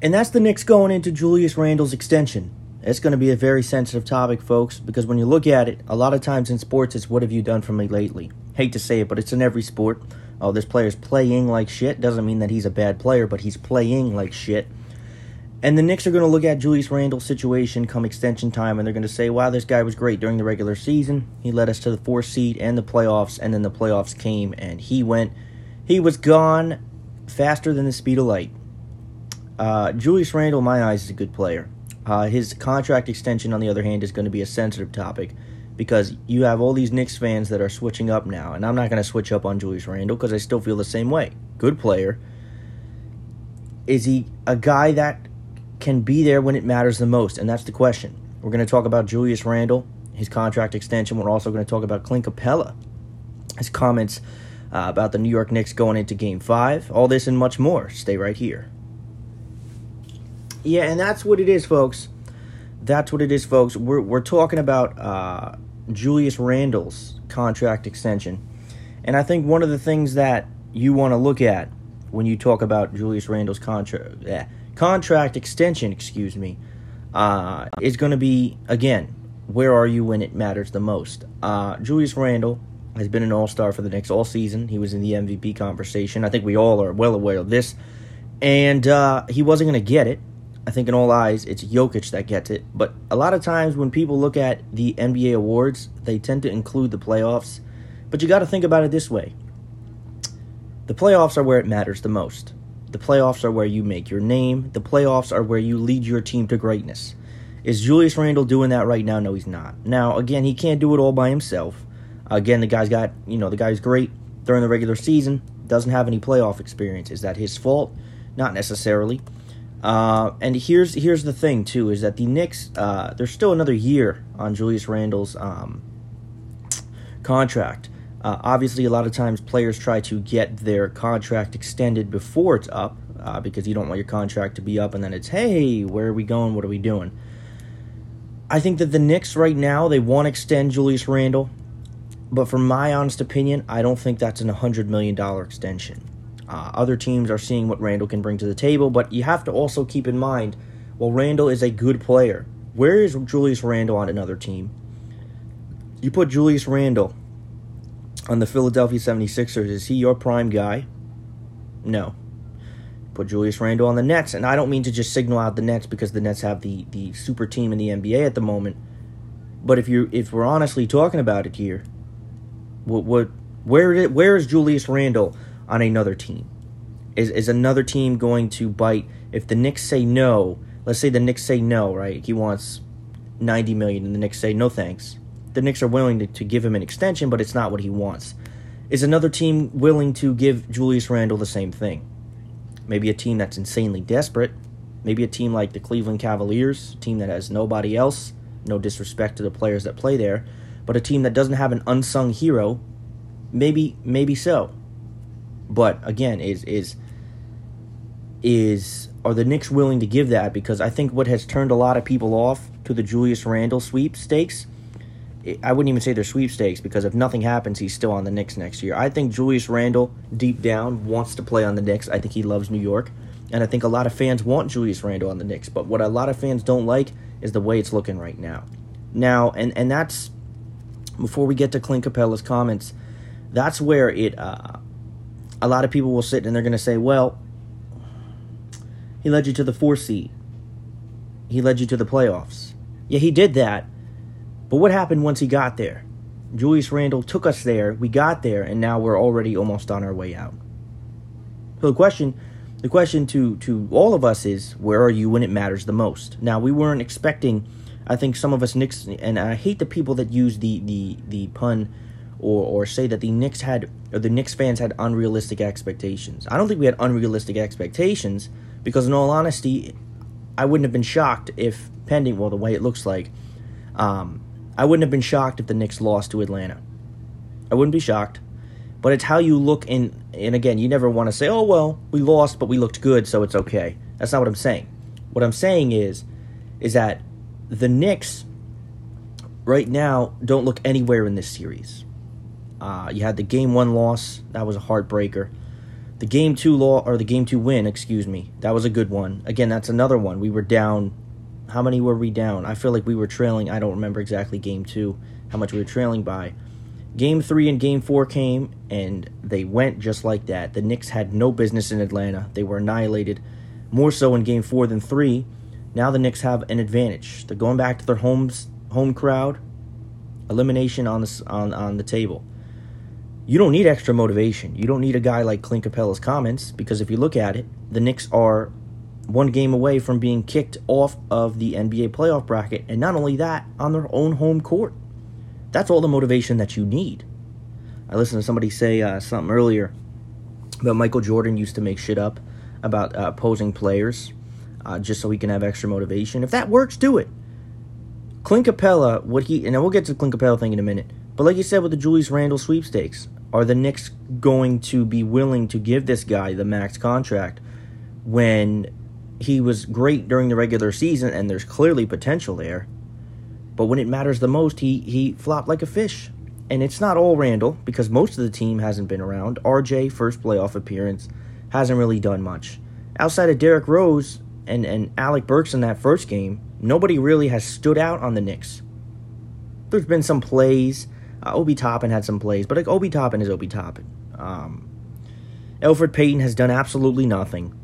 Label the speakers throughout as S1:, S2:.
S1: And that's the Knicks going into Julius Randle's extension. It's going to be a very sensitive topic, folks, because when you look at it, a lot of times in sports, it's what have you done for me lately? Hate to say it, but it's in every sport. Oh, this player's playing like shit. Doesn't mean that he's a bad player, but he's playing like shit. And the Knicks are going to look at Julius Randle's situation come extension time, and they're going to say, wow, this guy was great during the regular season. He led us to the fourth seed and the playoffs, and then the playoffs came, and he went, he was gone faster than the speed of light. Uh, Julius Randle, in my eyes, is a good player. Uh, his contract extension, on the other hand, is going to be a sensitive topic because you have all these Knicks fans that are switching up now, and I'm not going to switch up on Julius Randle because I still feel the same way. Good player. Is he a guy that can be there when it matters the most? And that's the question. We're going to talk about Julius Randle, his contract extension. We're also going to talk about Clint Capela, his comments uh, about the New York Knicks going into Game 5. All this and much more. Stay right here. Yeah, and that's what it is, folks. That's what it is, folks. We're, we're talking about uh, Julius Randle's contract extension. And I think one of the things that you want to look at when you talk about Julius Randle's contract eh, contract extension, excuse me, uh, is going to be again, where are you when it matters the most? Uh, Julius Randle has been an All Star for the Knicks all season. He was in the MVP conversation. I think we all are well aware of this, and uh, he wasn't going to get it. I think in all eyes, it's Jokic that gets it. But a lot of times when people look at the NBA awards, they tend to include the playoffs. But you got to think about it this way the playoffs are where it matters the most. The playoffs are where you make your name. The playoffs are where you lead your team to greatness. Is Julius Randle doing that right now? No, he's not. Now, again, he can't do it all by himself. Again, the guy's got, you know, the guy's great during the regular season, doesn't have any playoff experience. Is that his fault? Not necessarily. Uh, and here's here's the thing too is that the Knicks uh, there's still another year on Julius Randle's um, contract. Uh, obviously, a lot of times players try to get their contract extended before it's up uh, because you don't want your contract to be up and then it's hey, where are we going? What are we doing? I think that the Knicks right now they want to extend Julius Randle, but for my honest opinion, I don't think that's an hundred million dollar extension. Uh, other teams are seeing what Randle can bring to the table, but you have to also keep in mind, while Randle is a good player, where is Julius Randle on another team? You put Julius Randle on the Philadelphia 76ers, is he your prime guy? No. Put Julius Randle on the Nets, and I don't mean to just signal out the Nets because the Nets have the, the super team in the NBA at the moment. But if you if we're honestly talking about it here, what what where where is Julius Randle on another team? Is is another team going to bite if the Knicks say no? Let's say the Knicks say no, right? He wants 90 million and the Knicks say no thanks. The Knicks are willing to, to give him an extension, but it's not what he wants. Is another team willing to give Julius Randle the same thing? Maybe a team that's insanely desperate. Maybe a team like the Cleveland Cavaliers, a team that has nobody else. No disrespect to the players that play there, but a team that doesn't have an unsung hero. Maybe, maybe so. But again, is is is are the Knicks willing to give that? Because I think what has turned a lot of people off to the Julius Randle sweepstakes, I wouldn't even say they're sweepstakes because if nothing happens, he's still on the Knicks next year. I think Julius Randle, deep down, wants to play on the Knicks. I think he loves New York. And I think a lot of fans want Julius Randle on the Knicks. But what a lot of fans don't like is the way it's looking right now. Now, and, and that's, before we get to Clint Capela's comments, that's where it, uh, a lot of people will sit and they're going to say, well, he led you to the four seed. He led you to the playoffs. Yeah, he did that. But what happened once he got there? Julius Randle took us there. We got there, and now we're already almost on our way out. So the question, the question to to all of us is, where are you when it matters the most? Now we weren't expecting. I think some of us Knicks, and I hate the people that use the the the pun or or say that the Knicks had or the Knicks fans had unrealistic expectations. I don't think we had unrealistic expectations because in all honesty, I wouldn't have been shocked if pending well the way it looks like, um, I wouldn't have been shocked if the Knicks lost to Atlanta. I wouldn't be shocked. But it's how you look in and again, you never want to say, "Oh well, we lost, but we looked good, so it's okay." That's not what I'm saying. What I'm saying is is that the Knicks right now don't look anywhere in this series. Uh, you had the game one loss. That was a heartbreaker. The game two law or the game two win, excuse me. That was a good one. Again, that's another one. We were down. How many were we down? I feel like we were trailing. I don't remember exactly game two, how much we were trailing by. Game three and game four came, and they went just like that. The Knicks had no business in Atlanta. They were annihilated, more so in game four than three. Now the Knicks have an advantage. They're going back to their homes, home crowd. Elimination on the on on the table. You don't need extra motivation. You don't need a guy like Clint Capela's comments because if you look at it, the Knicks are one game away from being kicked off of the NBA playoff bracket, and not only that, on their own home court. That's all the motivation that you need. I listened to somebody say uh, something earlier about Michael Jordan used to make shit up about uh, opposing players uh, just so he can have extra motivation. If that works, do it. Clint Capela, what he and we'll get to the Clint Capela thing in a minute. But like you said with the Julius Randle sweepstakes, are the Knicks going to be willing to give this guy the max contract when he was great during the regular season and there's clearly potential there? But when it matters the most, he he flopped like a fish. And it's not all Randle because most of the team hasn't been around. RJ first playoff appearance hasn't really done much. Outside of Derrick Rose and and Alec Burks in that first game, nobody really has stood out on the Knicks. There's been some plays. Uh, Obi Toppin had some plays, but like Obi Toppin is Obi Toppin. Um, Elfrid Payton has done absolutely nothing.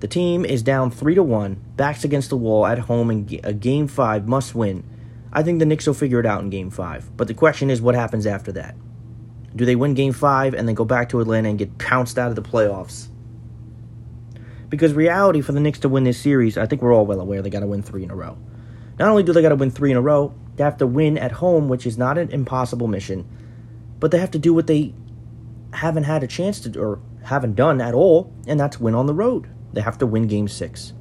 S1: The team is down three to one, backs against the wall at home in a game five must win I think the Knicks will figure it out in game five. But the question is, what happens after that? Do they win game five and then go back to Atlanta and get pounced out of the playoffs? Because reality for the Knicks to win this series, I think we're all well aware they got to win three in a row. Not only do they got to win three in a row, they have to win at home, which is not an impossible mission, but they have to do what they haven't had a chance to or haven't done at all, and that's win on the road. They have to win game six.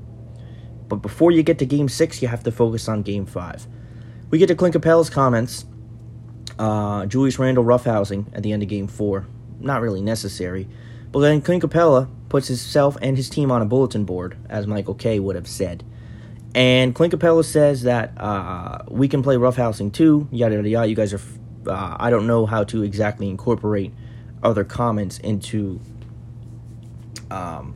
S1: But before you get to game six, you have to focus on game five. We get to Clint Capela's comments. Uh, Julius Randle roughhousing at the end of game four. Not really necessary. But then Clint Capela puts himself and his team on a bulletin board, as Michael Kay would have said. And Clint Capela says that uh, we can play roughhousing too, yada yada yada. You guys are, uh, I don't know how to exactly incorporate other comments into, um,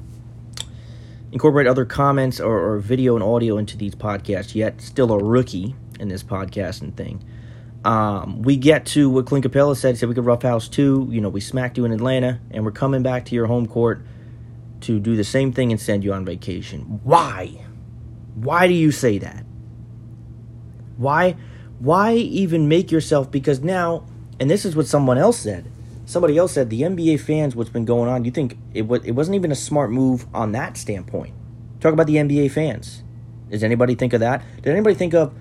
S1: incorporate other comments or, or video and audio into these podcasts yet. Still a rookie in this podcasting thing. Um, we get to what Clint Capela said. He said we could roughhouse too. You know, we smacked you in Atlanta, and we're coming back to your home court to do the same thing and send you on vacation. Why? Why do you say that? Why? Why even make yourself? Because now, and this is what someone else said. Somebody else said the NBA fans. What's been going on? You think it was? It wasn't even a smart move on that standpoint. Talk about the NBA fans. Does anybody think of that? Did anybody think of?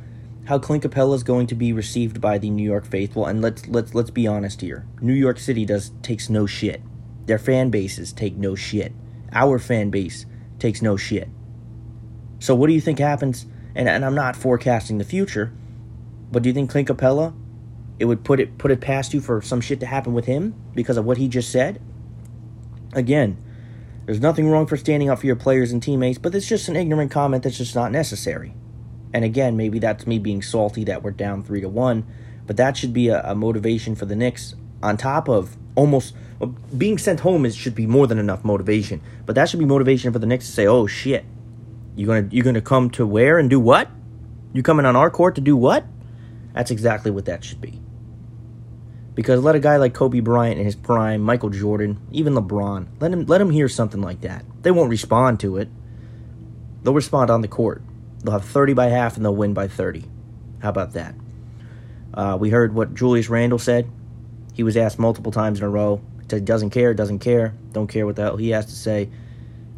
S1: how Clint Capela is going to be received by the New York faithful. And let's let's let's be honest here. New York City does takes no shit. Their fan bases take no shit. Our fan base takes no shit. So what do you think happens? And, and I'm not forecasting the future, but do you think Clint Capela, it would put it put it past you for some shit to happen with him because of what he just said? Again, there's nothing wrong for standing up for your players and teammates, but it's just an ignorant comment that's just not necessary. And again, maybe that's me being salty that we're down three to one, but that should be a, a motivation for the Knicks on top of almost being sent home is should be more than enough motivation. But that should be motivation for the Knicks to say, "Oh shit, you gonna you gonna come to where and do what? You coming on our court to do what?" That's exactly what that should be. Because let a guy like Kobe Bryant in his prime, Michael Jordan, even LeBron, let him let him hear something like that. They won't respond to it. They'll respond on the court. They'll have 30 by half and they'll win by 30. How about that? Uh, we heard what Julius Randle said. He was asked multiple times in a row. He doesn't care, doesn't care, don't care what the hell he has to say.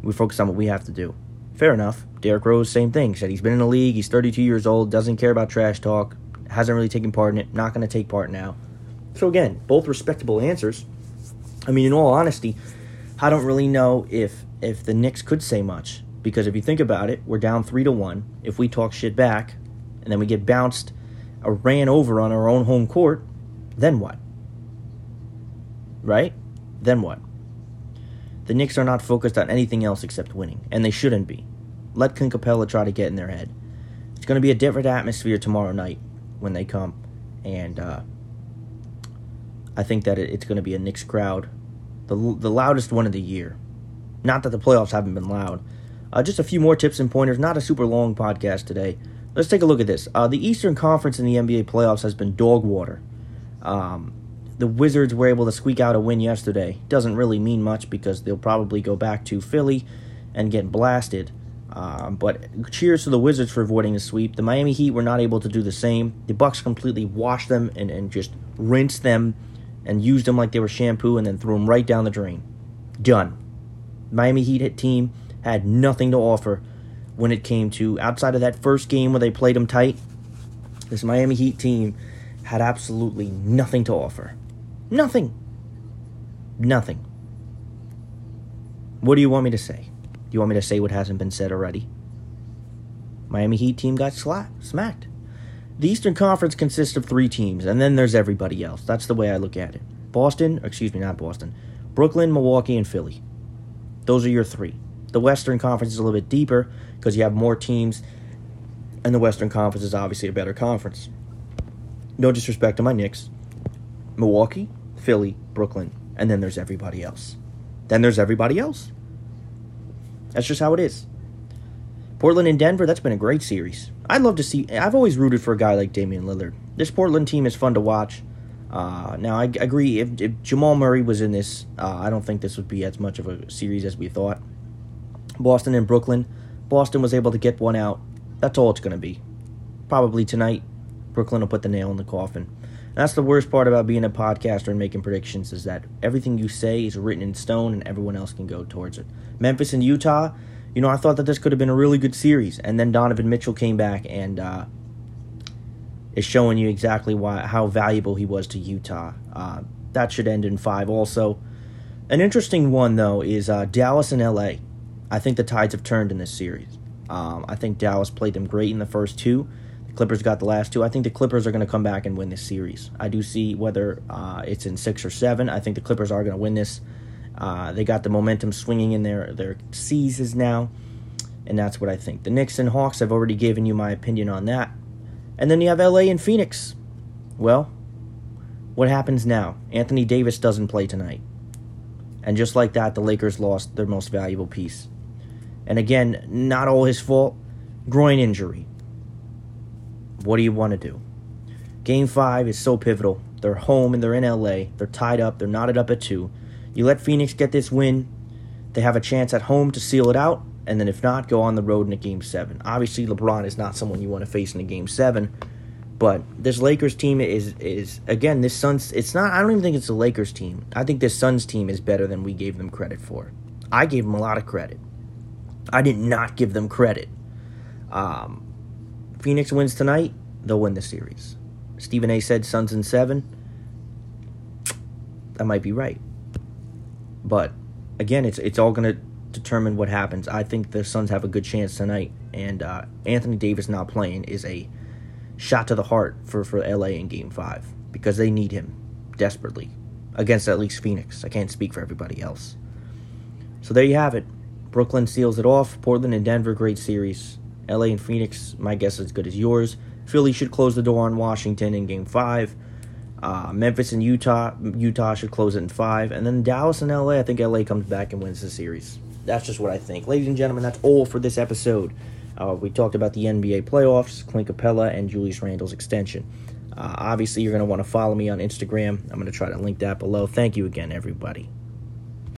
S1: We focus on what we have to do. Fair enough. Derrick Rose, same thing. Said he's been in the league, he's 32 years old, doesn't care about trash talk, hasn't really taken part in it, not going to take part now. So, again, both respectable answers. I mean, in all honesty, I don't really know if if the Knicks could say much. Because if you think about it, we're down three to one. If we talk shit back, and then we get bounced or ran over on our own home court, then what? Right? Then what? The Knicks are not focused on anything else except winning, and they shouldn't be. Let Clint Capela try to get in their head. It's going to be a different atmosphere tomorrow night when they come, and uh, I think that it's going to be a Knicks crowd the the loudest one of the year. Not that the playoffs haven't been loud. Uh, just a few more tips and pointers. Not a super long podcast today. Let's take a look at this. Uh, the Eastern Conference in the NBA playoffs has been dog water. Um, the Wizards were able to squeak out a win yesterday. Doesn't really mean much because they'll probably go back to Philly and get blasted. Uh, but cheers to the Wizards for avoiding the sweep. The Miami Heat were not able to do the same. The Bucks completely washed them and, and just rinsed them and used them like they were shampoo and then threw them right down the drain. Done. Miami Heat hit team had nothing to offer when it came to outside of that first game where they played them tight. This Miami Heat team had absolutely nothing to offer. Nothing. Nothing. What do you want me to say? Do you want me to say what hasn't been said already? Miami Heat team got slapped, smacked. The Eastern Conference consists of three teams, and then there's everybody else. That's the way I look at it. Boston, excuse me, not Boston, Brooklyn, Milwaukee, and Philly. Those are your three. The Western Conference is a little bit deeper because you have more teams, and the Western Conference is obviously a better conference. No disrespect to my Knicks. Milwaukee, Philly, Brooklyn, and then there's everybody else. Then there's everybody else. That's just how it is. Portland and Denver, that's been a great series. I'd love to see. I've always rooted for a guy like Damian Lillard. This Portland team is fun to watch. Uh, now, I agree, if, if, Jamal Murray was in this, uh, I don't think this would be as much of a series as we thought. Boston and Brooklyn. Boston was able to get one out. That's all it's going to be. Probably tonight, Brooklyn will put the nail in the coffin. That's the worst part about being a podcaster and making predictions is that everything you say is written in stone and everyone else can go towards it. Memphis and Utah, you know, I thought that this could have been a really good series, and then Donovan Mitchell came back and uh, is showing you exactly why how valuable he was to Utah. Uh, that should end in five. Also, an interesting one though is uh, Dallas and LA. I think the tides have turned in this series. Um, I think Dallas played them great in the first two. Clippers got the last two. I think the Clippers are going to come back and win this series. I do see whether uh, it's in six or seven. I think the Clippers are going to win this. Uh, they got the momentum swinging in their their seasons now, and that's what I think. The Knicks and Hawks. I've already given you my opinion on that. And then you have LA and Phoenix. Well, what happens now? Anthony Davis doesn't play tonight. And just like that, the Lakers lost their most valuable piece. And again, not all his fault. Groin injury. What do you want to do? Game five is so pivotal. They're home and they're in LA. They're tied up. They're knotted up at two. You let Phoenix get this win. They have a chance at home to seal it out. And then if not, go on the road in a game seven. Obviously, LeBron is not someone you want to face in a game seven. But this Lakers team is is again this Suns. It's not. I don't even think it's the Lakers team. I think this Suns team is better than we gave them credit for. I gave them a lot of credit. I did not give them credit. Um, Phoenix wins tonight, they'll win the series. Stephen A said Suns in seven. That might be right. But again, it's it's all going to determine what happens. I think the Suns have a good chance tonight, and uh, Anthony Davis not playing is a shot to the heart for, for LA in Game Five because they need him desperately against at least Phoenix. I can't speak for everybody else. So there you have it. Brooklyn seals it off. Portland and Denver, great series. LA and Phoenix, my guess is as good as yours. Philly should close the door on Washington in Game Five. Uh, Memphis and Utah, Utah should close it in five, and then Dallas and LA. I think LA comes back and wins the series. That's just what I think, ladies and gentlemen. That's all for this episode. Uh, we talked about the NBA playoffs, Clint Capela, and Julius Randle's extension. Uh, obviously, you're going to want to follow me on Instagram. I'm going to try to link that below. Thank you again, everybody.